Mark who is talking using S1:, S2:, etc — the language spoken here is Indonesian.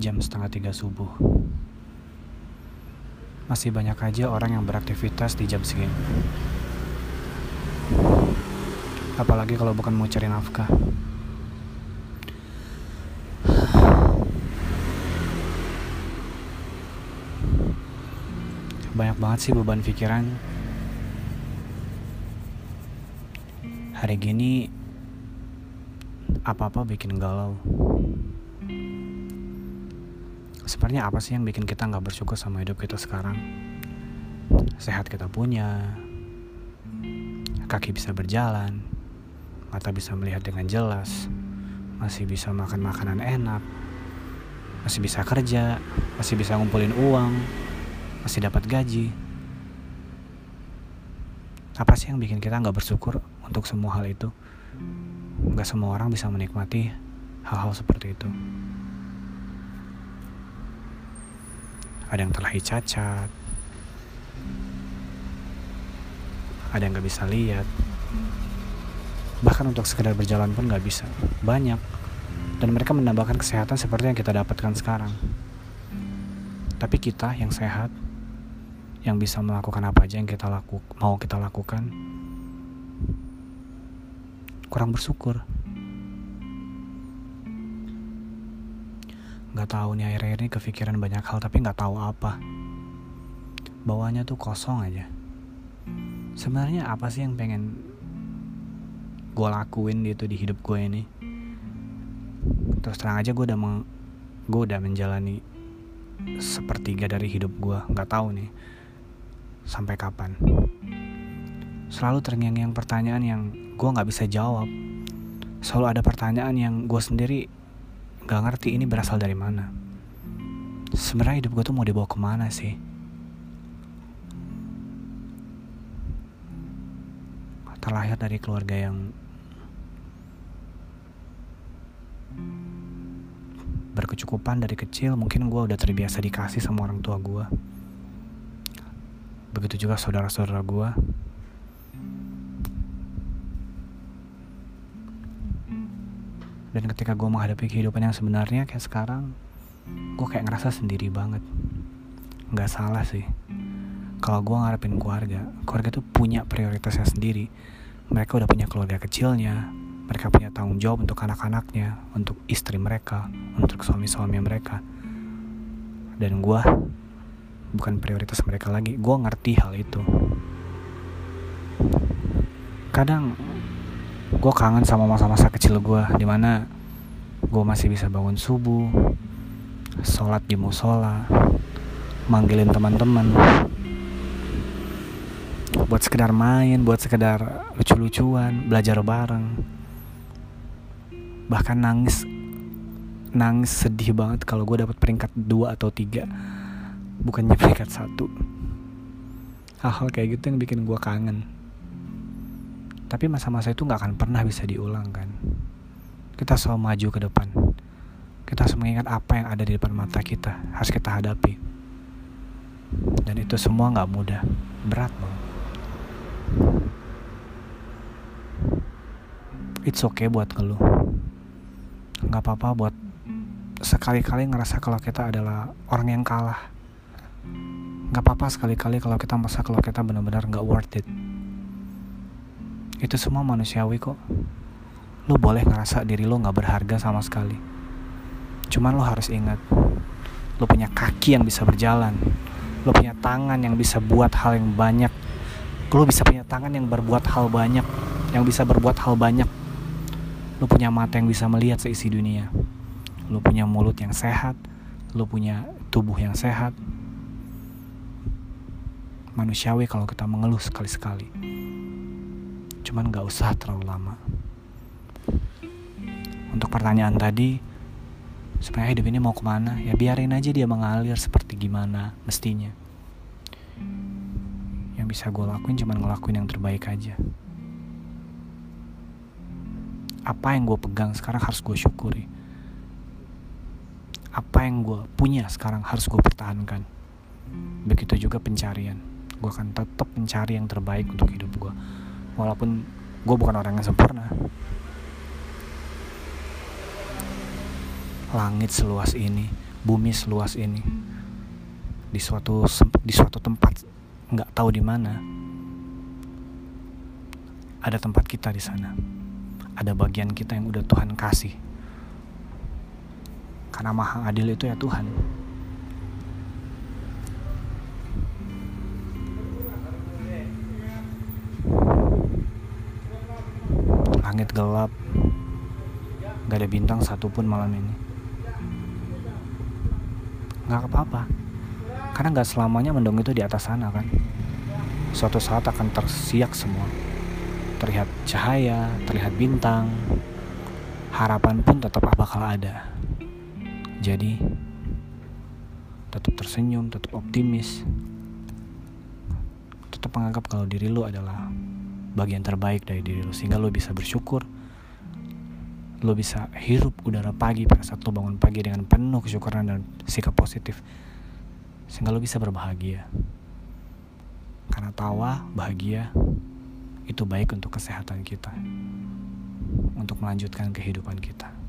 S1: Jam setengah tiga subuh. Masih banyak aja orang yang beraktivitas di jam segini. Apalagi kalau bukan mau cari nafkah. Banyak banget sih beban pikiran. Hari gini apa-apa bikin galau. Sebenarnya apa sih yang bikin kita nggak bersyukur sama hidup kita sekarang? Sehat kita punya, kaki bisa berjalan, mata bisa melihat dengan jelas, masih bisa makan makanan enak, masih bisa kerja, masih bisa ngumpulin uang, masih dapat gaji. Apa sih yang bikin kita nggak bersyukur untuk semua hal itu? Nggak semua orang bisa menikmati hal-hal seperti itu. Ada yang terlahir cacat, ada yang nggak bisa lihat, bahkan untuk sekedar berjalan pun nggak bisa. Banyak, dan mereka menambahkan kesehatan seperti yang kita dapatkan sekarang. Tapi kita yang sehat, yang bisa melakukan apa aja yang kita laku, mau kita lakukan, kurang bersyukur. Gak tahu nih akhir-akhir ini kepikiran banyak hal tapi gak tahu apa. Bawahnya tuh kosong aja. Sebenarnya apa sih yang pengen gue lakuin gitu di hidup gue ini? Terus terang aja gue udah meng, gue udah menjalani sepertiga dari hidup gue. Gak tahu nih sampai kapan. Selalu terngiang-ngiang pertanyaan yang gue nggak bisa jawab. Selalu ada pertanyaan yang gue sendiri gak ngerti ini berasal dari mana. Sebenarnya hidup gue tuh mau dibawa ke mana sih? Terlahir dari keluarga yang berkecukupan dari kecil, mungkin gue udah terbiasa dikasih sama orang tua gue. Begitu juga saudara-saudara gue. Dan ketika gue menghadapi kehidupan yang sebenarnya kayak sekarang, gue kayak ngerasa sendiri banget. Gak salah sih. Kalau gue ngarepin keluarga, keluarga tuh punya prioritasnya sendiri. Mereka udah punya keluarga kecilnya, mereka punya tanggung jawab untuk anak-anaknya, untuk istri mereka, untuk suami-suami mereka. Dan gue bukan prioritas mereka lagi. Gue ngerti hal itu. Kadang gue kangen sama masa-masa kecil gue di mana gue masih bisa bangun subuh sholat di musola manggilin teman-teman. Buat sekedar main buat sekedar lucu-lucuan belajar bareng. Bahkan nangis nangis sedih banget kalau gue dapat peringkat dua atau tiga bukannya peringkat satu. Hal-hal kayak gitu yang bikin gue kangen tapi masa-masa itu nggak akan pernah bisa diulang kan? Kita selalu maju ke depan. Kita harus mengingat apa yang ada di depan mata kita harus kita hadapi. Dan itu semua nggak mudah. Berat loh it's okay buat ngeluh. Nggak apa-apa buat sekali-kali ngerasa kalau kita adalah orang yang kalah. Nggak apa-apa sekali-kali kalau kita merasa kalau kita benar-benar nggak worth it itu semua manusiawi kok. Lo boleh ngerasa diri lo gak berharga sama sekali. Cuman lo harus ingat lo punya kaki yang bisa berjalan. Lo punya tangan yang bisa buat hal yang banyak. Lo bisa punya tangan yang berbuat hal banyak yang bisa berbuat hal banyak. Lo punya mata yang bisa melihat seisi dunia. Lo punya mulut yang sehat. Lo punya tubuh yang sehat. Manusiawi kalau kita mengeluh sekali-sekali cuman gak usah terlalu lama. Untuk pertanyaan tadi sebenarnya hidup ini mau ke mana? Ya biarin aja dia mengalir seperti gimana mestinya. Yang bisa gue lakuin cuman ngelakuin yang terbaik aja. Apa yang gue pegang sekarang harus gue syukuri. Apa yang gue punya sekarang harus gue pertahankan. Begitu juga pencarian. Gue akan tetap mencari yang terbaik untuk hidup gue walaupun gue bukan orang yang sempurna. Langit seluas ini bumi seluas ini di suatu di suatu tempat nggak tahu di mana ada tempat kita di sana. Ada bagian kita yang udah Tuhan kasih. Karena maha adil itu ya Tuhan langit gelap. Gak ada bintang satupun malam ini. Nggak apa-apa. Karena nggak selamanya mendung itu di atas sana kan? Suatu saat akan tersiak semua. Terlihat cahaya terlihat bintang. Harapan pun tetap bakal ada. Jadi tetap tersenyum tetap optimis. Tetap menganggap kalau diri lu adalah bagian terbaik dari diri lu sehingga lu bisa bersyukur. Lo bisa hirup udara pagi pada saat lo bangun pagi dengan penuh kesyukuran dan sikap positif sehingga lo bisa berbahagia. Karena tawa bahagia itu baik untuk kesehatan kita untuk melanjutkan kehidupan kita